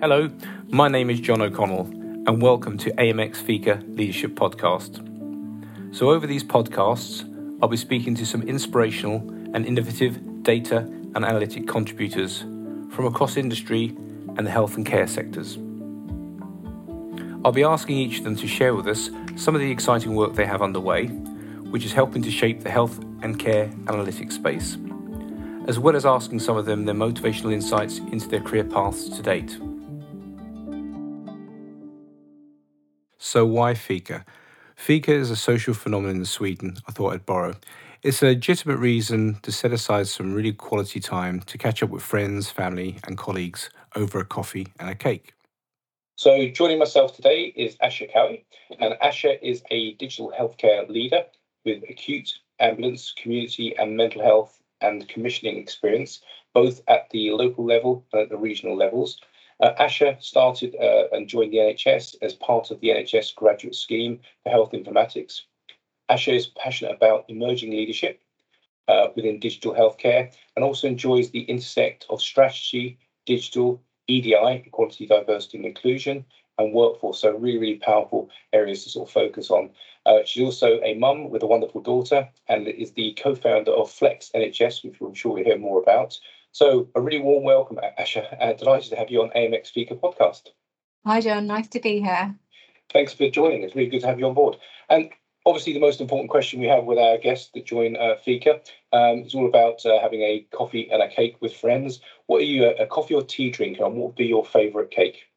Hello, my name is John O'Connell, and welcome to AMX Fika Leadership Podcast. So, over these podcasts, I'll be speaking to some inspirational and innovative data and analytic contributors from across industry and the health and care sectors. I'll be asking each of them to share with us some of the exciting work they have underway, which is helping to shape the health and care analytics space, as well as asking some of them their motivational insights into their career paths to date. So, why fika? Fika is a social phenomenon in Sweden, I thought I'd borrow. It's a legitimate reason to set aside some really quality time to catch up with friends, family, and colleagues over a coffee and a cake. So, joining myself today is Aasha Cowey, and Aasha is a digital healthcare leader with acute, ambulance, community, and mental health and commissioning experience, both at the local level and at the regional levels. Uh, Aasha started uh, and joined the NHS as part of the NHS graduate scheme for health informatics. Asha is passionate about emerging leadership uh, within digital healthcare and also enjoys the intersect of strategy, digital, EDI, equality, diversity, and inclusion, and workforce. So, really, really powerful areas to sort of focus on. Uh, she's also a mum with a wonderful daughter and is the co founder of Flex NHS, which I'm sure we'll hear more about. So, a really warm welcome, Aasha. Uh, delighted to have you on AMX Fika podcast. Hi, John. Nice to be here. Thanks for joining. It's really good to have you on board. And obviously, the most important question we have with our guests that join uh, Fika um, is all about uh, having a coffee and a cake with friends. What are you, a, a coffee or tea drinker, and what would be your favourite cake?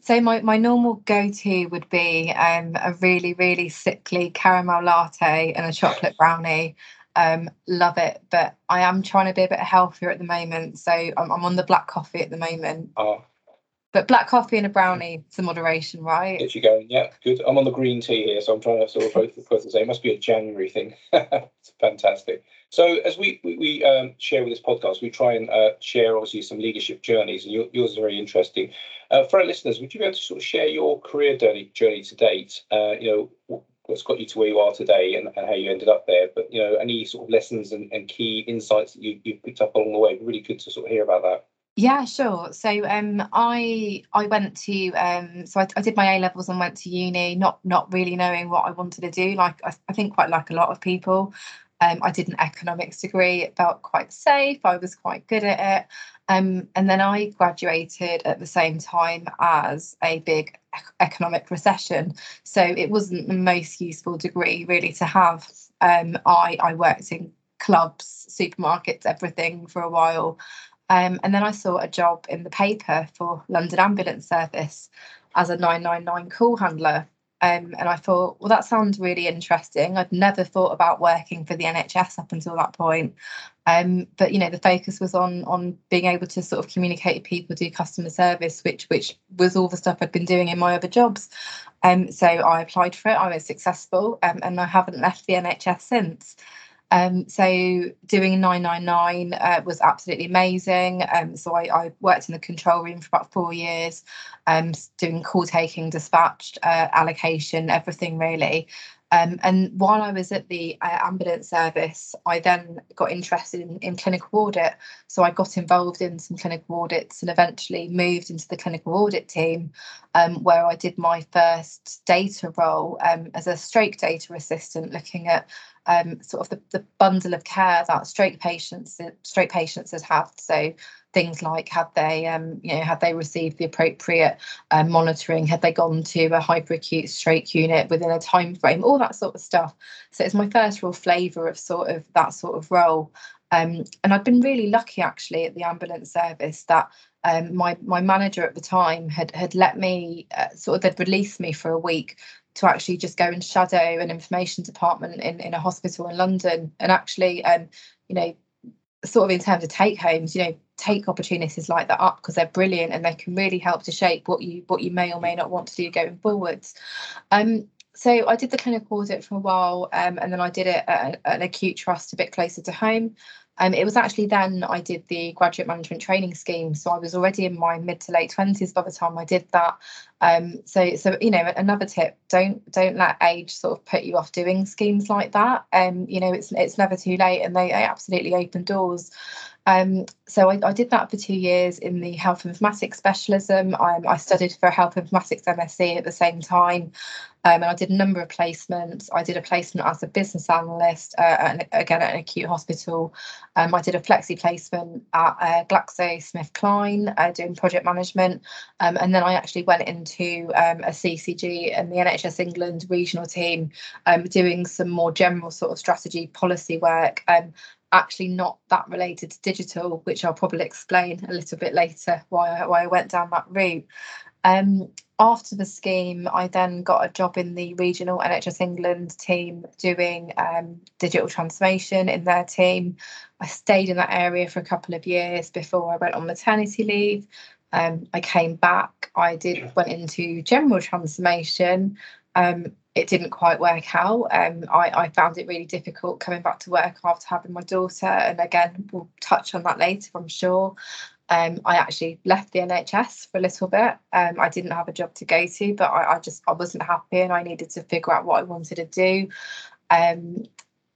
So my, my normal go-to would be um, a really, really sickly caramel latte and a chocolate brownie. Um, love it, but I am trying to be a bit healthier at the moment, so I'm, I'm on the black coffee at the moment. Oh, But black coffee and a brownie, some moderation, right? get you going. Yeah, good. I'm on the green tea here, so I'm trying to sort of both, both the same. It must be a January thing. it's fantastic. So as we we, we um, share with this podcast, we try and uh, share obviously some leadership journeys, and your, yours is very interesting. Uh, for our listeners, would you be able to sort of share your career journey, journey to date? Uh, you know, wh- what's got you to where you are today, and, and how you ended up there. But you know, any sort of lessons and, and key insights that you you've picked up along the way. Really good to sort of hear about that. Yeah, sure. So um, I I went to um, so I, I did my A levels and went to uni, not not really knowing what I wanted to do. Like I, I think quite like a lot of people. Um, I did an economics degree. It felt quite safe. I was quite good at it. Um, and then I graduated at the same time as a big economic recession. So it wasn't the most useful degree really to have. Um, I I worked in clubs, supermarkets, everything for a while. Um, and then I saw a job in the paper for London Ambulance Service as a 999 call handler. Um, and I thought, well, that sounds really interesting. I'd never thought about working for the NHS up until that point. Um, but you know, the focus was on on being able to sort of communicate with people, do customer service, which which was all the stuff I'd been doing in my other jobs. Um, so I applied for it. I was successful, um, and I haven't left the NHS since. Um, so doing 999 uh, was absolutely amazing. Um, so I, I worked in the control room for about four years, um, doing call taking, dispatch, uh, allocation, everything really. Um, and while I was at the uh, ambulance service, I then got interested in, in clinical audit. So I got involved in some clinical audits and eventually moved into the clinical audit team, um, where I did my first data role um, as a stroke data assistant, looking at um, sort of the, the bundle of care that stroke patients stroke patients has had. So things like had they um, you know had they received the appropriate um, monitoring, had they gone to a hyperacute stroke unit within a time frame, all that sort of stuff. So it's my first real flavour of sort of that sort of role. Um, and I've been really lucky actually at the ambulance service that um, my my manager at the time had had let me uh, sort of they'd released me for a week to actually just go and shadow an information department in, in a hospital in London and actually um you know sort of in terms of take homes you know take opportunities like that up because they're brilliant and they can really help to shape what you what you may or may not want to do going forwards. Um so I did the clinical audit for a while um, and then I did it at, an acute trust a bit closer to home um, it was actually then I did the graduate management training scheme. So I was already in my mid to late twenties by the time I did that. Um, so so you know another tip: don't don't let age sort of put you off doing schemes like that. Um, you know it's it's never too late, and they, they absolutely open doors. Um, so I, I, did that for two years in the health informatics specialism. Um, I studied for health informatics MSc at the same time. Um, and I did a number of placements. I did a placement as a business analyst, uh, and again at an acute hospital. Um, I did a flexi placement at uh, GlaxoSmithKline uh, doing project management. Um, and then I actually went into um, a CCG and the NHS England regional team doing some more general sort of strategy policy work. Actually not that related to digital, which I'll probably explain a little bit later why I, why I went down that route. Um, after the scheme, I then got a job in the regional NHS England team doing um, digital transformation in their team. I stayed in that area for a couple of years before I went on maternity leave. Um, I came back. I did went into general transformation. Um, it didn't quite work out. Um, I, I, found it really difficult coming back to work after having my daughter. And again, we'll touch on that later, I'm sure. Um, I actually left the NHS for a little bit. Um, I didn't have a job to go to, but I, I, just I wasn't happy, and I needed to figure out what I wanted to do. Um,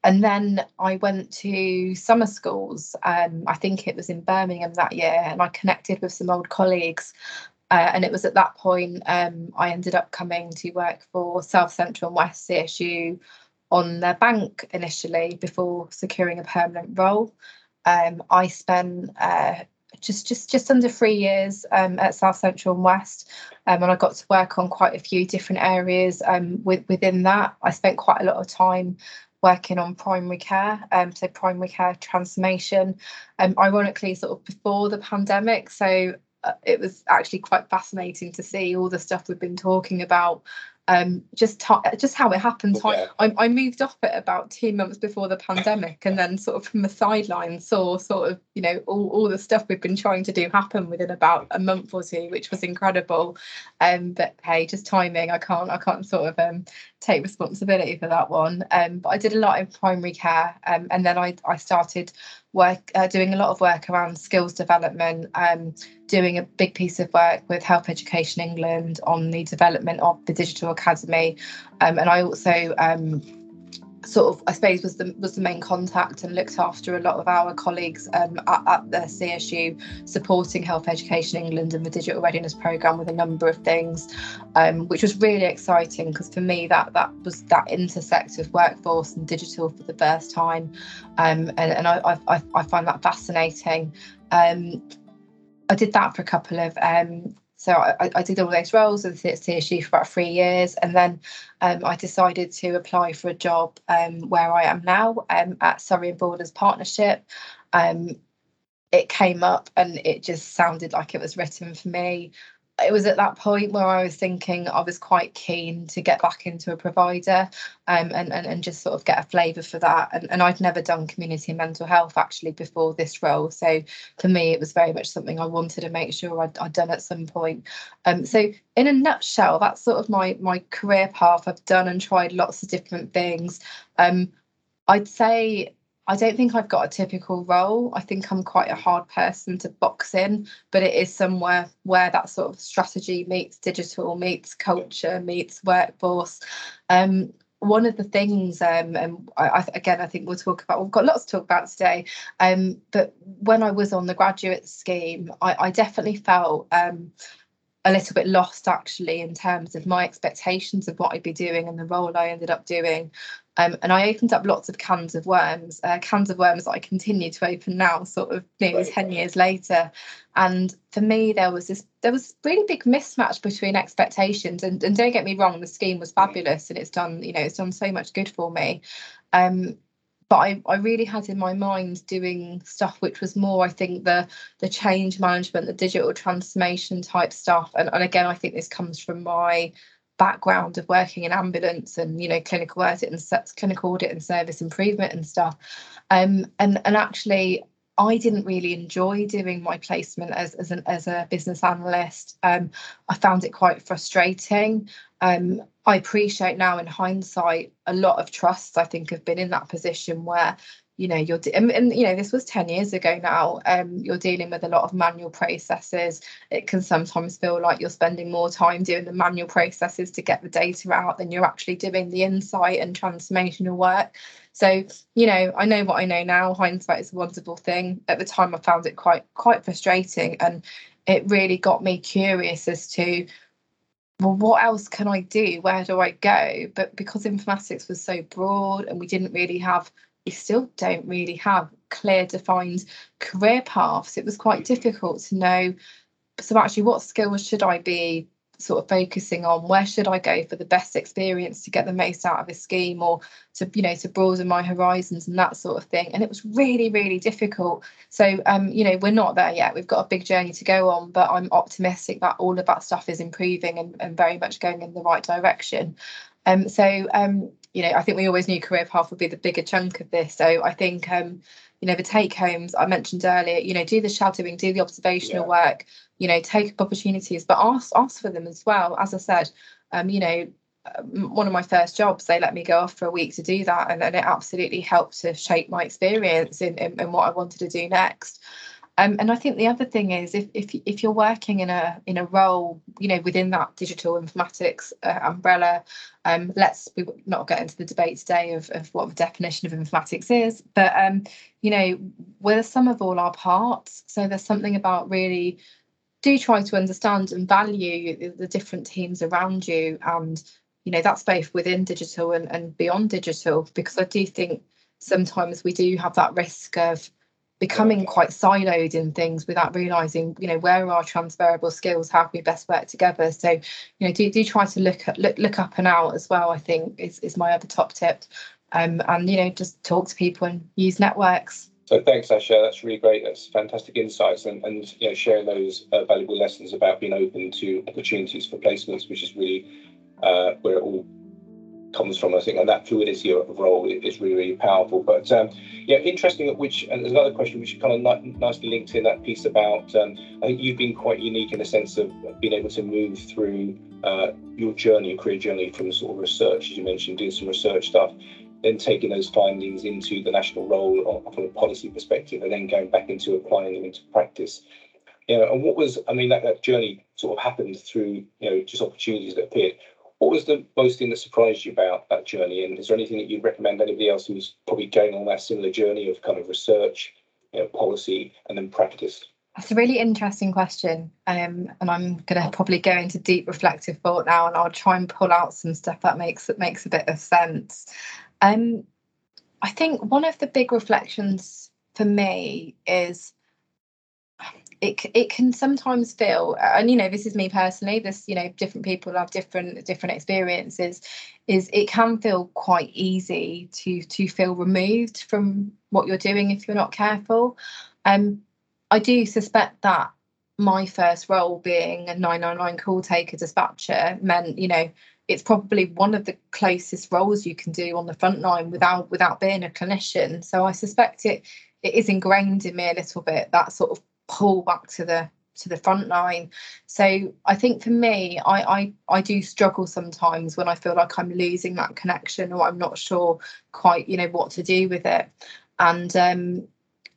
and then I went to summer schools. Um, I think it was in Birmingham that year, and I connected with some old colleagues. Uh, and it was at that point um, I ended up coming to work for South Central and West CSU on their bank initially before securing a permanent role. Um, I spent uh, just just just under three years um, at South Central and West, um, and I got to work on quite a few different areas. Um, with, within that, I spent quite a lot of time working on primary care, um, so primary care transformation. Um, ironically, sort of before the pandemic, so it was actually quite fascinating to see all the stuff we've been talking about um, just t- just how it happened. Yeah. I, I moved off it about two months before the pandemic, and then sort of from the sidelines saw sort of you know all, all the stuff we've been trying to do happen within about a month or two, which was incredible. Um, but hey, just timing. I can't I can't sort of um take responsibility for that one. Um, but I did a lot in primary care, um, and then I I started work uh, doing a lot of work around skills development um, doing a big piece of work with health education england on the development of the digital academy. Um, and i also um, sort of I suppose was the was the main contact and looked after a lot of our colleagues um, at, at, the CSU supporting Health Education England and the digital readiness program with a number of things, um, which was really exciting because for me that that was that intersect of workforce and digital for the first time, um, and and I, I I find that fascinating. Um, I did that for a couple of um, so I, I, did all those roles at the CSU for about three years, and then um, I decided to apply for a job um, where I am now um, at Surrey and Borders Partnership. Um, it came up, and it just sounded like it was written for me it was at that point where I was thinking I was quite keen to get back into a provider um, and, and, and just sort of get a flavour for that. And, and I'd never done community mental health actually before this role. So for me, it was very much something I wanted to make sure I'd, I'd done at some point. Um, so in a nutshell, that's sort of my, my career path. I've done and tried lots of different things. Um, I'd say I don't think I've got a typical role. I think I'm quite a hard person to box in, but it is somewhere where that sort of strategy meets digital, meets culture, meets workforce. Um, one of the things, um, and I, again, I think we'll talk about. We've got lots to talk about today. Um, but when I was on the graduate scheme, I, I definitely felt um, a little bit lost actually in terms of my expectations of what I'd be doing and the role I ended up doing. Um, and I opened up lots of cans of worms, uh, cans of worms that I continue to open now, sort of nearly right. 10 years later. And for me, there was this there was really big mismatch between expectations. And, and don't get me wrong, the scheme was fabulous and it's done, you know, it's done so much good for me. Um, but I, I really had in my mind doing stuff which was more, I think, the the change management, the digital transformation type stuff. And, and again, I think this comes from my background of working in ambulance and you know clinical audit and clinical audit and service improvement and stuff um, and and actually I didn't really enjoy doing my placement as as, an, as a business analyst. Um, I found it quite frustrating. Um, I appreciate now in hindsight a lot of trusts I think have been in that position where you know you're and, and, you know this was 10 years ago now um you're dealing with a lot of manual processes it can sometimes feel like you're spending more time doing the manual processes to get the data out than you're actually doing the insight and transformational work so you know i know what i know now hindsight is a wonderful thing at the time i found it quite quite frustrating and it really got me curious as to well, what else can I do? Where do I go? But because informatics was so broad and we didn't really have we still don't really have clear defined career paths. It was quite difficult to know. So actually, what skills should I be sort of focusing on? Where should I go for the best experience to get the most out of a scheme, or to you know to broaden my horizons and that sort of thing? And it was really really difficult. So um, you know we're not there yet. We've got a big journey to go on, but I'm optimistic that all of that stuff is improving and, and very much going in the right direction. Um, so um, you know, I think we always knew career path would be the bigger chunk of this. So I think, um, you know, the take homes I mentioned earlier, you know, do the shadowing, do the observational yeah. work, you know, take up opportunities, but ask ask for them as well. As I said, um, you know, um, one of my first jobs, they let me go off for a week to do that, and, and it absolutely helped to shape my experience in, in, in what I wanted to do next. Um, and I think the other thing is if, if if you're working in a in a role, you know, within that digital informatics uh, umbrella, um, let's we not get into the debate today of, of what the definition of informatics is, but um, you know, we're the sum of all our parts. So there's something about really do try to understand and value the different teams around you, and you know that's both within digital and, and beyond digital, because I do think sometimes we do have that risk of becoming quite siloed in things without realizing you know where are our transferable skills how can we best work together. So you know do, do try to look at look, look up and out as well i think is, is my other top tip. Um, and you know just talk to people and use networks. So thanks Aasha that's really great. That's fantastic insights and, and you know sharing those uh, valuable lessons about being open to opportunities for placements which is really uh, where it all comes from, I think, and that fluidity of role is really, really powerful. But um, yeah, interesting. Which and there's another question which kind of ni- nicely linked in that piece about. Um, I think you've been quite unique in the sense of being able to move through uh, your journey, your career journey, from sort of research, as you mentioned, doing some research stuff, then taking those findings into the national role from a policy perspective, and then going back into applying them into practice. You know, and what was I mean that, that journey sort of happened through you know just opportunities that appeared what was the most thing that surprised you about that journey? And is there anything that you'd recommend anybody else who's probably going on that similar journey of kind of research, you know, policy, and then practice? That's a really interesting question. Um, and I'm going to probably go into deep reflective thought now, and I'll try and pull out some stuff that makes that makes a bit of sense. Um, I think one of the big reflections for me is it it can sometimes feel and you know this is me personally this you know different people have different different experiences is it can feel quite easy to to feel removed from what you're doing if you're not careful. Um i do suspect that my first role being a 999 call taker dispatcher meant you know it's probably one of the closest roles you can do on the front line without without being a clinician. So i suspect it it is ingrained in me a little bit that sort of pull back to the to the front line. So I think for me, I, I I do struggle sometimes when I feel like I'm losing that connection or I'm not sure quite, you know, what to do with it. And um,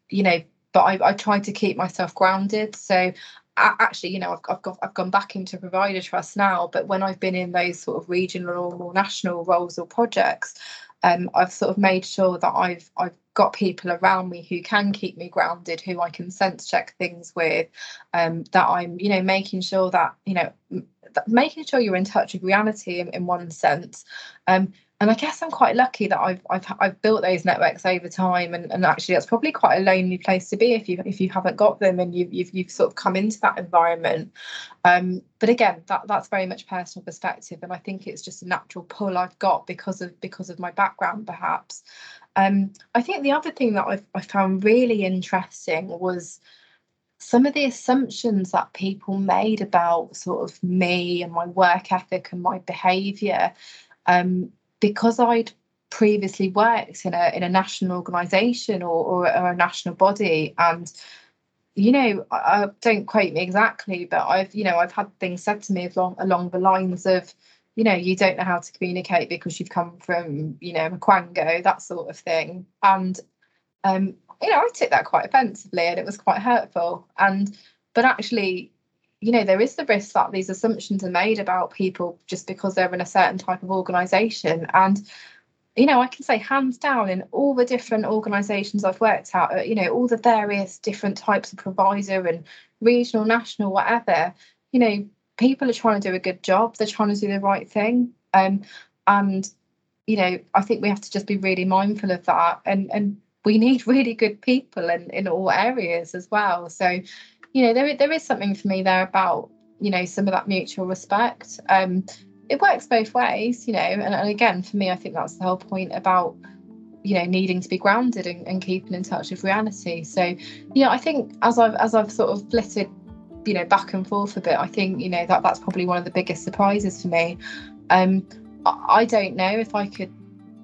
you know, but I, I try to keep myself grounded. So actually, you know, I've, I've got I've gone back into provider trust now, but when I've been in those sort of regional or national roles or projects, um, I've sort of made sure that I've I've got people around me who can keep me grounded, who I can sense check things with, um, that I'm, you know, making sure that, you know, making sure you're in touch with reality in, in one sense. Um, and I guess I'm quite lucky that I've I've I've built those networks over time, and, and actually that's probably quite a lonely place to be if you if you haven't got them and you've you've, you've sort of come into that environment. Um, but again, that that's very much personal perspective, and I think it's just a natural pull I've got because of because of my background, perhaps. Um, I think the other thing that I've, I found really interesting was some of the assumptions that people made about sort of me and my work ethic and my behaviour. Um, because I'd previously worked in a in a national organisation or, or, or, a national body and you know I, I, don't quote me exactly but I've you know I've had things said to me along along the lines of you know you don't know how to communicate because you've come from you know Mukwango that sort of thing and um, you know, I took that quite offensively and it was quite hurtful. And but actually, you know, there is the risk that these assumptions are made about people just because they're in a certain type of organisation. And you know, I can say hands down in all the different organisations I've worked at, uh, you know, all the various different types of provider and regional, national, whatever, you know, people are trying to do a good job. They're trying to do the right thing. Um, and, you know, I think we have to just be really mindful of that. And and we need really good people in, in all areas as well. So, you know, there, there is something for me there about, you know, some of that mutual respect. Um, it works both ways, you know, and, and again, for me, I think that's the whole point about you know needing to be grounded and, and, keeping in touch with reality so you know i think as i've as i've sort of flitted you know back and forth a bit i think you know that that's probably one of the biggest surprises for me um i don't know if i could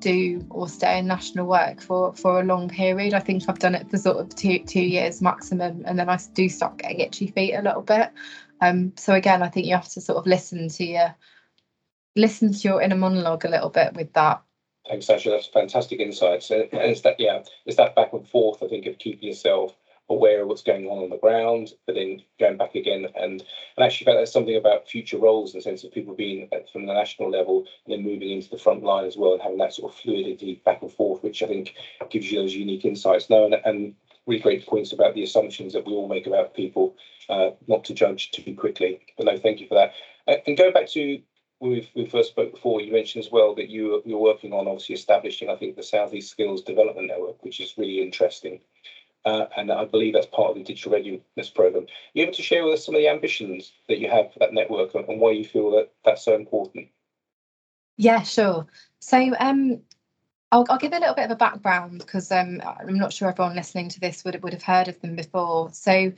do or stay in national work for for a long period i think i've done it for sort of two two years maximum and then i do start getting itchy feet a little bit um so again i think you have to sort of listen to your listen to your inner monologue a little bit with that. Thanks, Aasha. That's fantastic insights. And it's that, yeah, it's that back and forth, I think, of keeping yourself aware of what's going on on the ground, but then going back again and and actually that's something about future roles in the sense of people being from the national level and then moving into the front line as well and having that sort of fluidity back and forth, which I think gives you those unique insights. No, and, and really great points about the assumptions that we all make about people, uh, not to judge too quickly. But no, thank you for that. Uh, and going back to we we first spoke before, you mentioned as well that you you're working on obviously establishing, I think, the Southeast Skills Development Network, which is really interesting. Uh, and I believe that's part of the digital readiness program. Are you able to share with us some of the ambitions that you have for that network and why you feel that that's so important? Yeah, sure. So um, I'll, I'll give a little bit of a background because um, I'm not sure everyone listening to this would would have heard of them before. So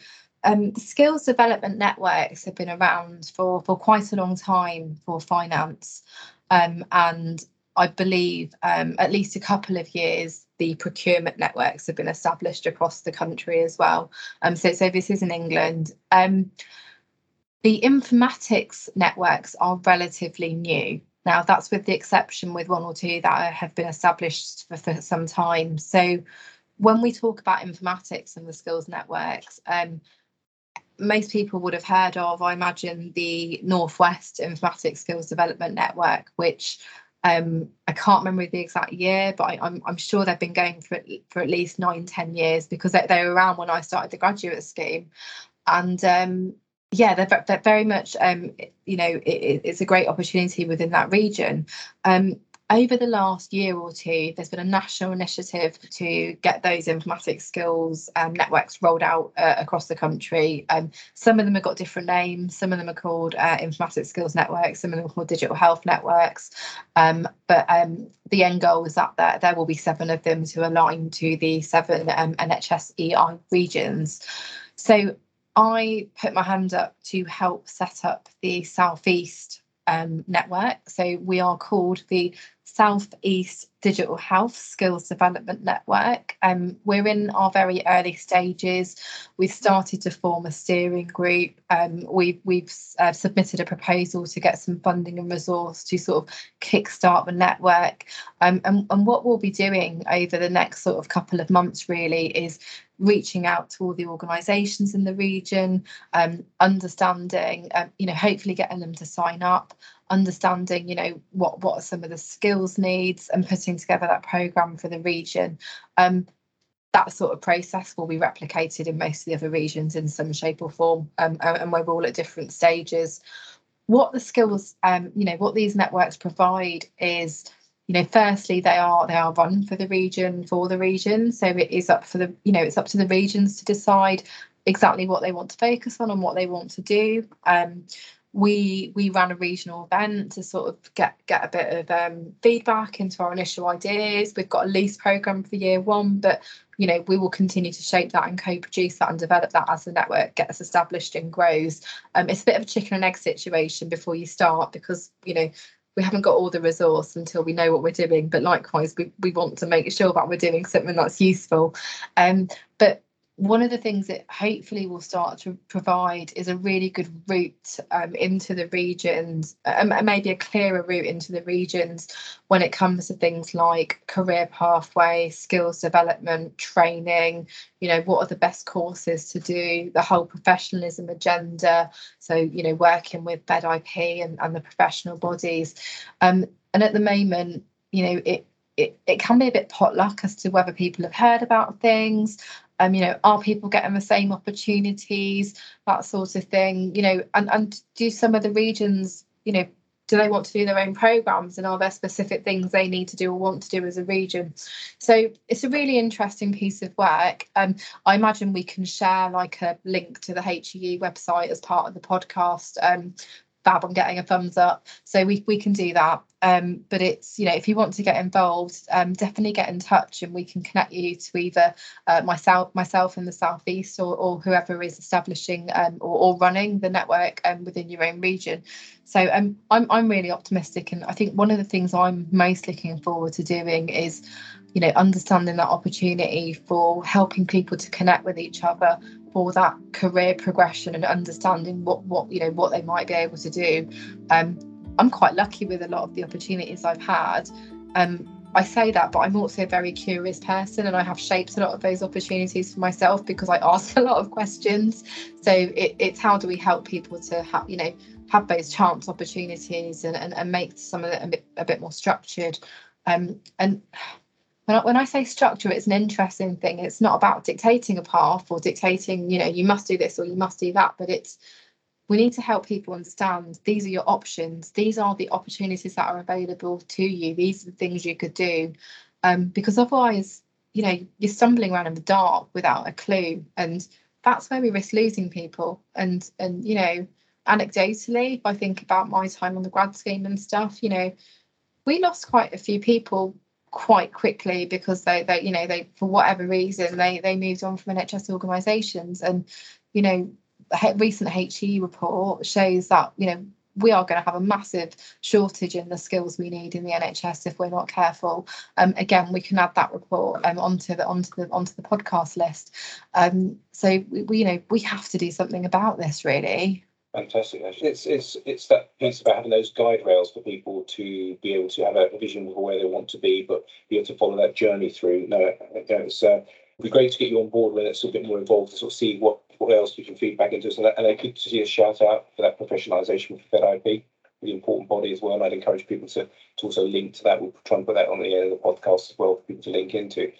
um, the skills development networks have been around for, for quite a long time for finance. Um, and I believe um, at least a couple of years, the procurement networks have been established across the country as well. Um, so, so this is in England. Um, the informatics networks are relatively new. Now, that's with the exception with one or two that have been established for, for some time. So, when we talk about informatics and the skills networks, um, most people would have heard of, I imagine, the Northwest Informatics Skills Development Network, which um, I can't remember the exact year, but I, am sure they've been going for for at least nine, ten years because they, they were around when I started the graduate scheme, and um, yeah, they're, they're very much um, you know it, it's a great opportunity within that region. Um, over the last year or two, there's been a national initiative to get those informatics skills um, networks rolled out uh, across the country. Um, some of them have got different names. Some of them are called uh, informatics skills networks. Some of them are called digital health networks. Um, but um, the end goal is that there, there will be seven of them to align to the seven um, NHS EI regions. So I put my hand up to help set up the Southeast um, network. So we are called the Southeast Digital Health Skills Development Network. Um, we're in our very early stages. We've started to form a steering group. Um, we've we've uh, submitted a proposal to get some funding and resource to sort of kickstart the network. Um, and, and what we'll be doing over the next sort of couple of months really is reaching out to all the organisations in the region, um, understanding, um, you know, hopefully getting them to sign up, understanding, you know, what what are some of the skills needs, and putting together that program for the region. Um, that sort of process will be replicated in most of the other regions in some shape or form, um, and we're all at different stages. What the skills, um, you know, what these networks provide is you know firstly they are they are run for the region for the region so it is up for the you know it's up to the regions to decide exactly what they want to focus on and what they want to do um, we we ran a regional event to sort of get get a bit of um, feedback into our initial ideas. We've got a lease program for year one but you know we will continue to shape that and co-produce that and develop that as the network gets established and grows. Um, it's a bit of a chicken and egg situation before you start because you know we haven't got all the resource until we know what we're doing but likewise we, we want to make sure that we're doing something that's useful. Um, but one of the things that hopefully will start to provide is a really good route um, into the regions, um, maybe a clearer route into the regions when it comes to things like career pathway, skills development, training. You know, what are the best courses to do? The whole professionalism agenda. So, you know, working with FedIP and, and the professional bodies. Um, and at the moment, you know, it it, it can be a bit potluck as to whether people have heard about things um, you know, are people getting the same opportunities, that sort of thing, you know, and, and do some of the regions, you know, do they want to do their own programs and are there specific things they need to do or want to do as a region? So it's a really interesting piece of work um, i imagine we can share like a link to the HEE website as part of the podcast um, fab on getting a thumbs up. So we, we can do that. Um, but it's, you know, if you want to get involved, um, definitely get in touch and we can connect you to either uh, myself myself in the Southeast or, or whoever is establishing um, or, or running the network um, within your own region. So um, I'm, I'm really optimistic. And I think one of the things I'm most looking forward to doing is, you know, understanding that opportunity for helping people to connect with each other for that career progression and understanding what what you know what they might be able to do um, i'm quite lucky with a lot of the opportunities i've had um, I say that, but I'm also a very curious person and I have shaped a lot of those opportunities for myself because I ask a lot of questions. So it, it's how do we help people to have, you know, have those chance opportunities and, and, and make some of it a bit, a bit more structured. Um, and when I, when I say structure, it's an interesting thing. It's not about dictating a path or dictating, you know, you must do this or you must do that, but it's we need to help people understand these are your options. These are the opportunities that are available to you. These are the things you could do. Um, because otherwise, you know, you're stumbling around in the dark without a clue. And that's where we risk losing people. And and you know, anecdotally, if I think about my time on the grad scheme and stuff, you know, we lost quite a few people quite quickly because they, they you know they for whatever reason they they moved on from NHS organisations and you know a recent HE report shows that you know we are going to have a massive shortage in the skills we need in the NHS if we're not careful. Um, again, we can add that report um, onto the onto the onto the podcast list. Um, so we, we, you know we have to do something about this really. Fantastic. It's it's it's that piece about having those guide rails for people to be able to have a vision of where they want to be, but be able to follow that journey through. No, it's uh, it'd be great to get you on board when it's a bit more involved to sort of see what what else you can feed back into us. And, and I could see a shout out for that professionalisation for FedIP, the important body as well. And I'd encourage people to, to also link to that. We'll try and put that on the end of the podcast as well for people to link into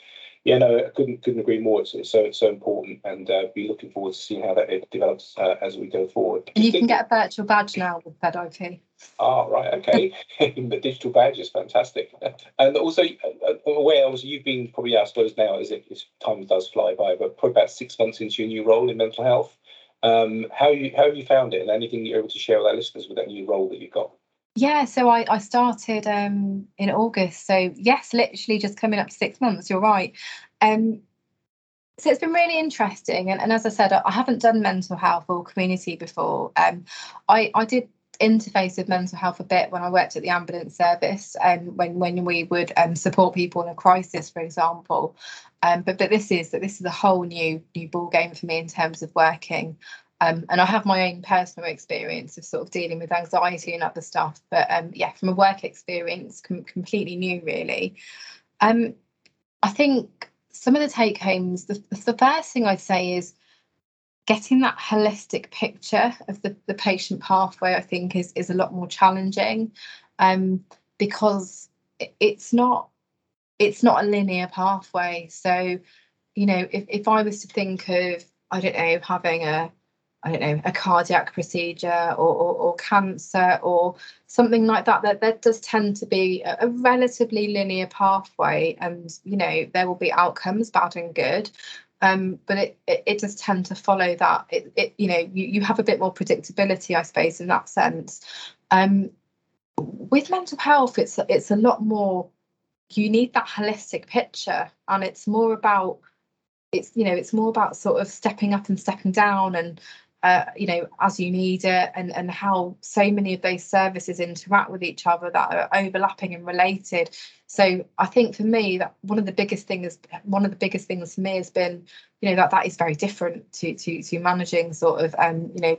yeah, no, I couldn't couldn't agree more. It's, it's so it's so important, and uh, be looking forward to seeing how that develops uh, as we go forward. And you can get a virtual badge now with FedIP. Ah, right, okay. the digital badge is fantastic, and also uh, uh, aware. Obviously, you've been probably I suppose now as it as time does fly by, but probably about six months into your new role in mental health. Um, how you how have you found it, and anything you're able to share with our listeners with that new role that you've got? Yeah, so I, I started um, in August. So yes, literally just coming up to six months. You're right. Um, so it's been really interesting, and, and as I said, I, I haven't done mental health or community before. Um, I I did interface with mental health a bit when I worked at the ambulance service and um, when when we would um, support people in a crisis, for example. Um, but but this is that this is a whole new new ball game for me in terms of working. Um, and I have my own personal experience of sort of dealing with anxiety and other stuff. But um, yeah, from a work experience, com- completely new, really. Um, I think some of the take homes, the, the first thing I'd say is getting that holistic picture of the, the patient pathway, I think, is, is a lot more challenging um, because it's not it's not a linear pathway. So, you know, if, if I was to think of, I don't know, having a I don't know, a cardiac procedure or, or, or, cancer or something like that, that there does tend to be a, a, relatively linear pathway and, you know, there will be outcomes, bad and good. Um, but it, it, it does tend to follow that. It, it you know, you, you have a bit more predictability, I suppose, in that sense. Um, with mental health, it's it's a lot more. You need that holistic picture, and it's more about it's you know it's more about sort of stepping up and stepping down and uh, you know, as you need it, and and how so many of those services interact with each other that are overlapping and related. So I think for me that one of the biggest things, one of the biggest things for me has been, you know, that that is very different to to to managing sort of um, you know,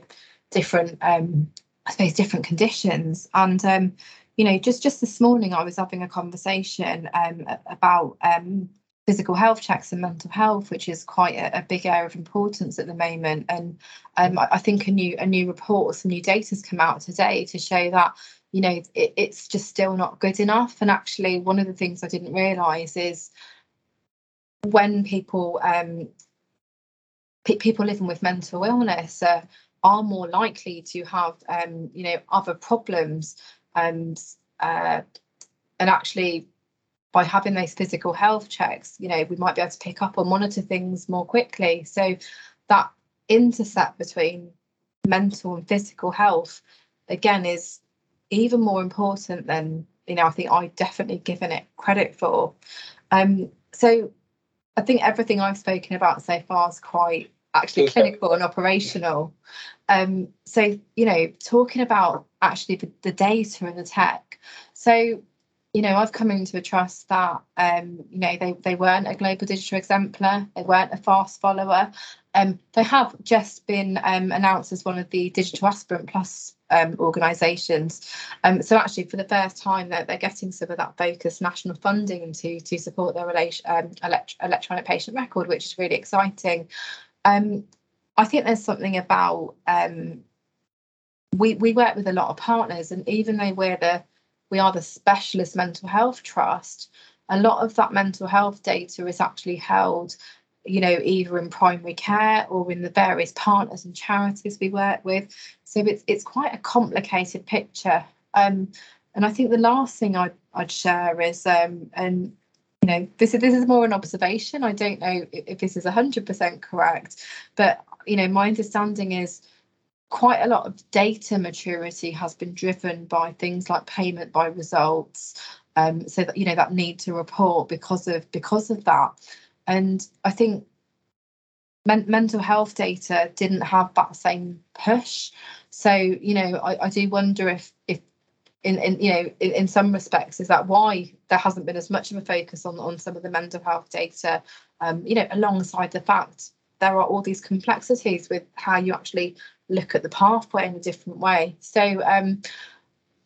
different um, I suppose different conditions. And um, you know, just just this morning I was having a conversation um about um physical health checks and mental health, which is quite a, a big area of importance at the moment. And um, I, I, think a new a new report or some new data has come out today to show that you know it, it's just still not good enough. And actually, one of the things I didn't realise is when people um, people living with mental illness uh, are more likely to have um, you know other problems and uh, and actually by having those physical health checks, you know, we might be able to pick up or monitor things more quickly. So that intercept between mental and physical health, again, is even more important than, you know, I think I've definitely given it credit for. Um, so I think everything I've spoken about so far is quite actually clinical and operational. Um, so, you know, talking about actually the, the data and the tech. So you know, I've come into a trust that, um, you know, they, they weren't a global digital exemplar, they weren't a fast follower. Um, they have just been um, announced as one of the Digital Aspirant Plus um, organisations. Um, so actually, for the first time, they're, they're getting some of that focused national funding to to support their relation, um, elect- electronic patient record, which is really exciting. I think there's something about we we work with a lot of partners, and even though we're the we are the specialist mental health trust, a lot of that mental health data is actually held, you know, either in primary care or in the various partners and charities we work with. So it's it's quite a complicated picture. Um, and I think the last thing I'd, I'd share is, um, and you know, this is this is more an observation. I don't know if, if this is hundred percent correct, but you know, my understanding is quite a lot of data maturity has been driven by things like payment by results um, so that you know that need to report because of because of that. And i think men- mental health data didn't have that same push. So you know i, I do wonder if if in, in you know in, in some respects is that why there hasn't been as much of a focus on on some of the mental health data um, you know alongside the fact there are all these complexities with how you actually look at the pathway in a different way. So um,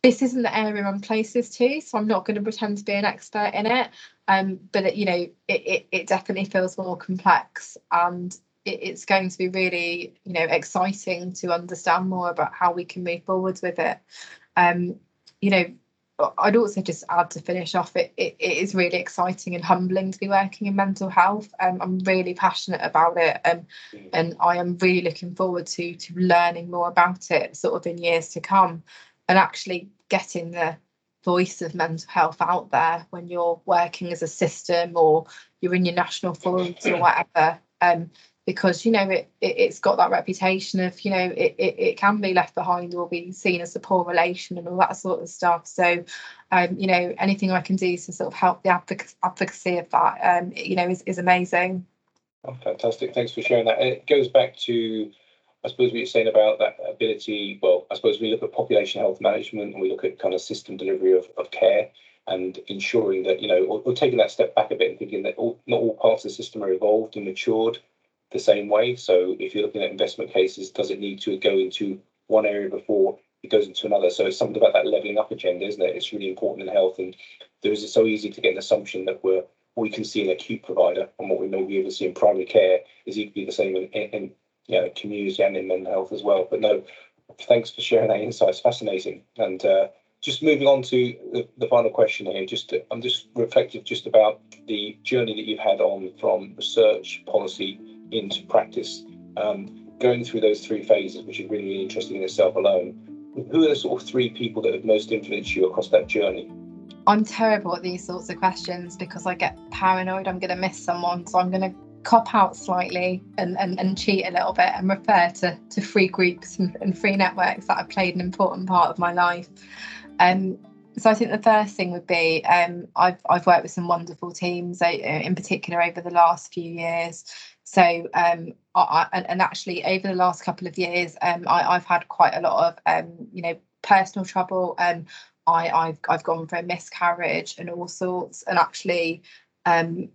this isn't the area I'm closest to, so I'm not going to pretend to be an expert in it. Um, but it, you know, it, it, it definitely feels more complex, and it, it's going to be really, you know, exciting to understand more about how we can move forwards with it. Um, you know, I'd also just add to finish off, it, it, it is really exciting and humbling to be working in mental health. Um, I'm really passionate about it, um, and I am really looking forward to to learning more about it, sort of in years to come, and actually getting the voice of mental health out there when you're working as a system or you're in your national forums or whatever. Um, because you know it, it has got that reputation of you know it, it, it can be left behind or be seen as a poor relation and all that sort of stuff. So um you know anything i can do to sort of help the advoc- advocacy of that um you know is, is amazing. Oh, fantastic. Thanks for sharing that. It goes back to I suppose what you're saying about that ability, well, I suppose we look at population health management and we look at kind of system delivery of, of care and ensuring that, you know, or, or taking that step back a bit and thinking that all, not all parts of the system are evolved and matured the same way. So if you're looking at investment cases, does it need to go into one area before it goes into another? So it's something about that leveling up agenda, isn't it? It's really important in health, and there is so easy to get an assumption that we're we can see an acute provider, and what we may be able to see in primary care is equally the same in, in, in you know, community and in mental health as well. But no, thanks for sharing that insight. It's fascinating. And uh, just moving on to the, the final question here, just I'm just reflective just about the journey that you've had on from research policy into practice, um, going through those three phases, which is really, really interesting in itself alone. Who are the sort of three people that have most influenced you across that journey? I'm terrible at these sorts of questions because I get paranoid I'm going to miss someone. So I'm going to cop out slightly and, and, and cheat a little bit and refer to, to free groups and, and free networks that have played an important part of my life. Um, so I think the first thing would be um, I've I've worked with some wonderful teams, uh, in particular over the last few years. So um, I, and, and, actually over the last couple of years, um, I, have had quite a lot of um, you know personal trouble. Um, I, I've I've gone for a miscarriage and all sorts, and actually um,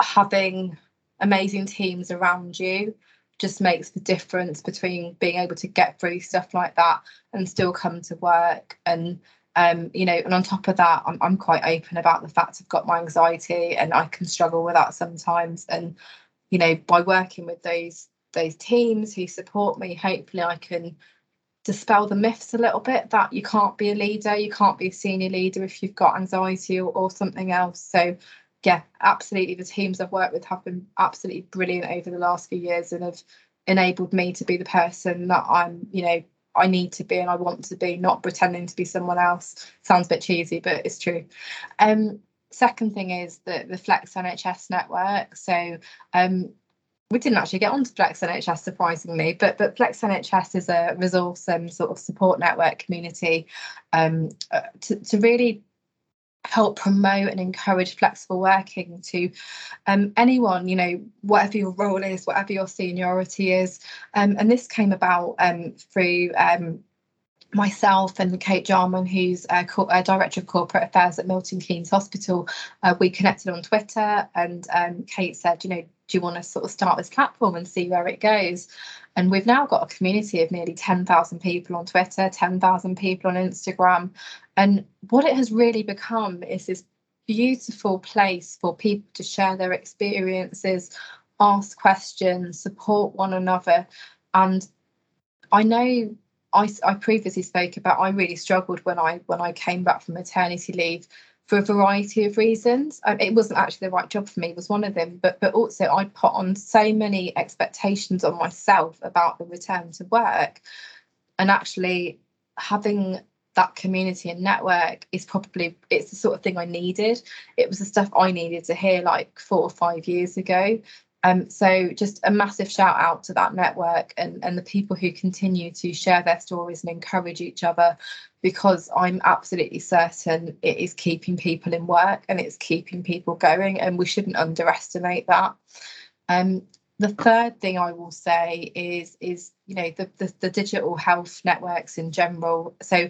having amazing teams around you just makes the difference between being able to get through stuff like that and still come to work. And um, you know and on top of that I'm, I'm quite open about the fact i've got my anxiety and i can struggle with that sometimes. And you know by working with those those teams who support me hopefully i can dispel the myths a little bit that you can't be a leader you can't be a senior leader if you've got anxiety or, or something else so yeah, absolutely. The teams I've worked with have been absolutely brilliant over the last few years and have enabled me to be the person that I'm, you know, I need to be and I want to be, not pretending to be someone else. Sounds a bit cheesy, but it's true. Um, second thing is the the Flex NHS network. So um, we didn't actually get onto Flex NHS surprisingly, but but Flex NHS is a resource and sort of support network community um, uh, to to really help promote and encourage flexible working to um, anyone, you know, whatever your role is, whatever your seniority is. Um, and this came about um, through um, myself and Kate Jarman, who's a, co- a, director of corporate affairs at Milton Keynes Hospital. Uh, we connected on Twitter, and um, Kate said, you know, do you want to sort of start this platform and see where it goes? And we've now got a community of nearly 10,000 people on Twitter, 10,000 people on Instagram. And what it has really become is this beautiful place for people to share their experiences, ask questions, support one another. And I know I, I previously spoke about I really struggled when I when I came back from maternity leave for a variety of reasons. It wasn't actually the right job for me, was one of them, but but also I put on so many expectations on myself about the return to work, and actually having that community and network is probably it's the sort of thing I needed. It was the stuff I needed to hear like four or five years ago. Um, so just a massive shout out to that network and, and the people who continue to share their stories and encourage each other because I'm absolutely certain it is keeping people in work and it's keeping people going and we shouldn't underestimate that. Um, the third thing I will say is is you know the, the, the digital health networks in general. So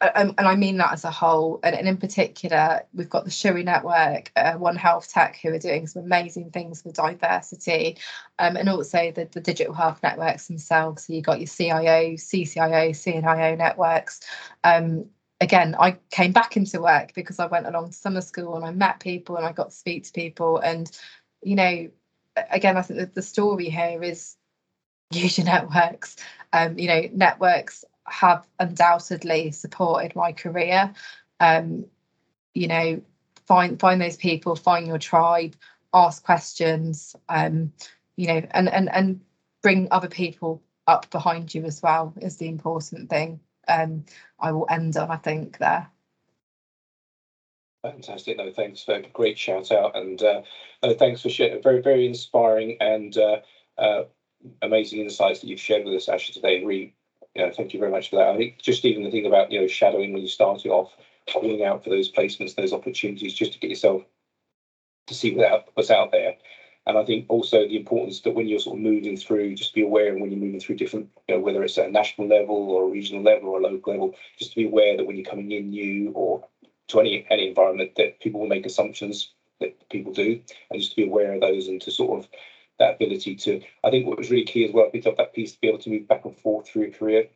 and, and I mean that as a whole. And, and in particular, we've got the Shuri Network, uh, One Health Tech, who are doing some amazing things for diversity, um, and also the, the digital health networks themselves. So you've got your CIO, CCIO, CNIO networks. Um, again, I came back into work because I went along to summer school and I met people and I got to speak to people. And, you know, again, I think that the story here is use your networks. Um, you know, networks have undoubtedly supported my career. Um, you know, find find those people, find your tribe, ask questions, um, you know, and and and bring other people up behind you as well is the important thing. Um, I will end on, I think, there. Fantastic. No, thanks for great shout out and uh, thanks for sharing very, very inspiring and uh, uh, amazing insights that you've shared with us, Aasha, today. Really, yeah, thank you very much for that. I think just even the thing about you know shadowing when you started off, calling out for those placements, those opportunities, just to get yourself to see what's out there. And I think also the importance that when you're sort of moving through, just be aware when you're moving through different, you know, whether it's at a national level or a regional level or a local level, just to be aware that when you're coming in new or to any any environment, that people will make assumptions that people do, and just to be aware of those and to sort of that ability to. I think what was really key as well, I picked up that piece to be able to move back and forth through a career.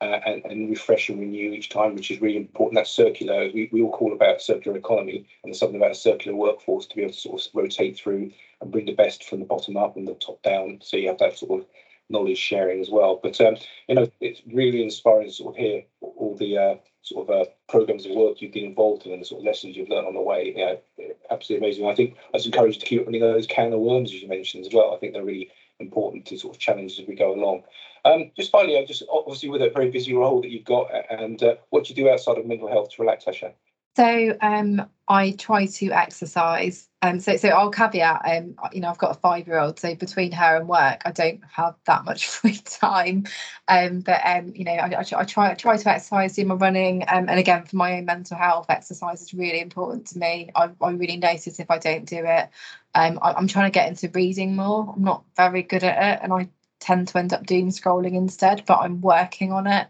Uh, and, and, refresh and renew each time, which is really important. That's circular. We, we all call about circular economy, and there's something about a circular workforce to be able to sort of rotate through and bring the best from the bottom up and the top down. So you have that sort of knowledge sharing as well. But um, you know, it's really inspiring to sort of hear all the uh, sort of uh, programs of work you've been involved in and the sort of lessons you've learned on the way. Know, absolutely amazing. I think I was encouraged to keep running those can of worms as you mentioned as well. I think they're really important to sort of challenge as we go along. Um, just finally, I'm just obviously with a very busy role that you've got, and uh, what do you do outside of mental health to relax, Aasha? So um, I try to exercise. Um, so so I'll caveat. Um, you know, I've got a five-year-old, so between her and work, I don't have that much free time. Um, but um, you know, I, I, I try I try to exercise, do my running, um, and again for my own mental health, exercise is really important to me. I, I really notice if I don't do it. Um, I, I'm trying to get into reading more. I'm not very good at it, and I tend to end up doom scrolling instead. But I'm working on it.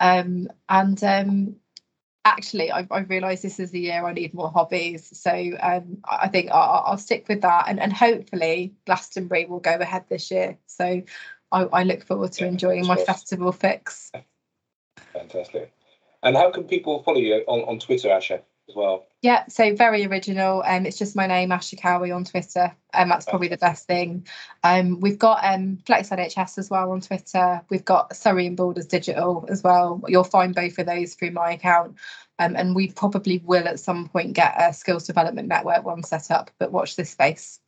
Um, and um, actually I've, I've realized this is the year I need more hobbies. So um, I think I'll, I'll, stick with that. And, and hopefully Glastonbury will go ahead this year. So I, I look forward to yeah, enjoying my festival fix. Fantastic. And how can people follow you on, on Twitter, Aasha, as well? Yeah, so very original. Um, it's just my name, Aasha Cowey, on Twitter. Um, that's probably the best thing. Um, we've got um, Flex NHS as well on Twitter. We've got Surrey and Borders Digital as well. You'll find both of those through my account. Um, and we probably will at some point get a skills development network one set up, but watch this space.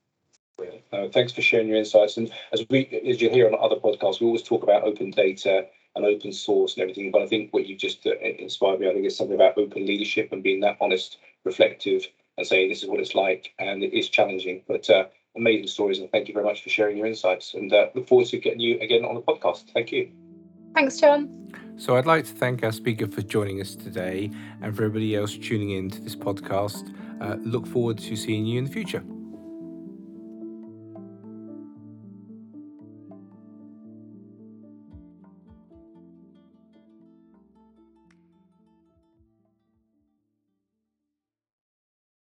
Uh, thanks for sharing your insights. And as we, as you hear on other podcasts, we always talk about open data and open source and everything. But I think what you've just uh, inspired me, I think, is something about open leadership and being that honest, reflective, and saying this is what it's like, and it is challenging, but uh, amazing stories. And thank you very much for sharing your insights. And uh, look forward to getting you again on the podcast. Thank you. Thanks, John. So I'd like to thank our speaker for joining us today, and for everybody else tuning in to this podcast. Uh, look forward to seeing you in the future.